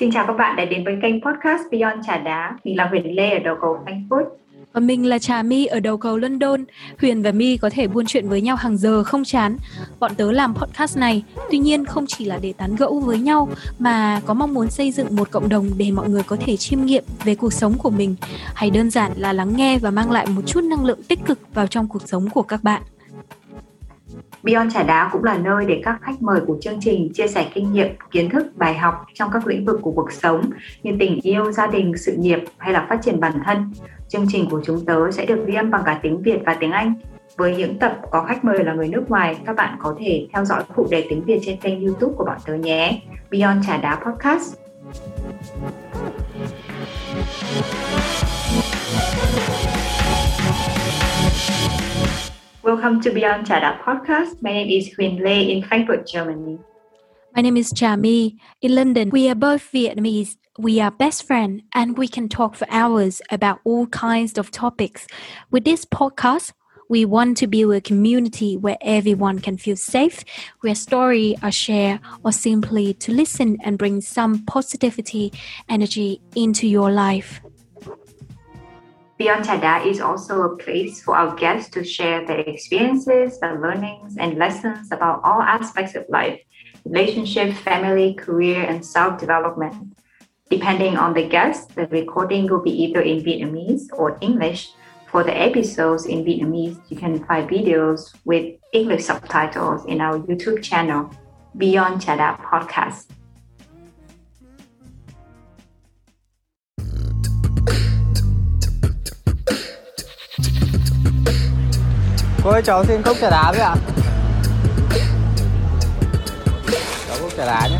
Xin chào các bạn đã đến với kênh podcast Beyond Trà Đá. Mình là Huyền Lê ở đầu cầu Frankfurt. Và mình là Trà My ở đầu cầu London. Huyền và My có thể buôn chuyện với nhau hàng giờ không chán. Bọn tớ làm podcast này, tuy nhiên không chỉ là để tán gẫu với nhau mà có mong muốn xây dựng một cộng đồng để mọi người có thể chiêm nghiệm về cuộc sống của mình hay đơn giản là lắng nghe và mang lại một chút năng lượng tích cực vào trong cuộc sống của các bạn. Beyond Trà Đá cũng là nơi để các khách mời của chương trình chia sẻ kinh nghiệm, kiến thức, bài học trong các lĩnh vực của cuộc sống như tình yêu, gia đình, sự nghiệp hay là phát triển bản thân. Chương trình của chúng tớ sẽ được ghi âm bằng cả tiếng Việt và tiếng Anh. Với những tập có khách mời là người nước ngoài, các bạn có thể theo dõi phụ đề tiếng Việt trên kênh YouTube của bọn tớ nhé. Beyond Trà Đá Podcast. Welcome to Beyond Chada podcast. My name is Huyen Lei in Frankfurt, Germany. My name is Chami in London. We are both Vietnamese. We are best friends and we can talk for hours about all kinds of topics. With this podcast, we want to build a community where everyone can feel safe, where stories are shared, or simply to listen and bring some positivity energy into your life. Beyond Tada is also a place for our guests to share their experiences, their learnings, and lessons about all aspects of life relationship, family, career, and self development. Depending on the guest, the recording will be either in Vietnamese or English. For the episodes in Vietnamese, you can find videos with English subtitles in our YouTube channel, Beyond Chada Podcast. cô ơi cháu xin cốc trà đá với ạ. Cháu cốc trà đá nhé.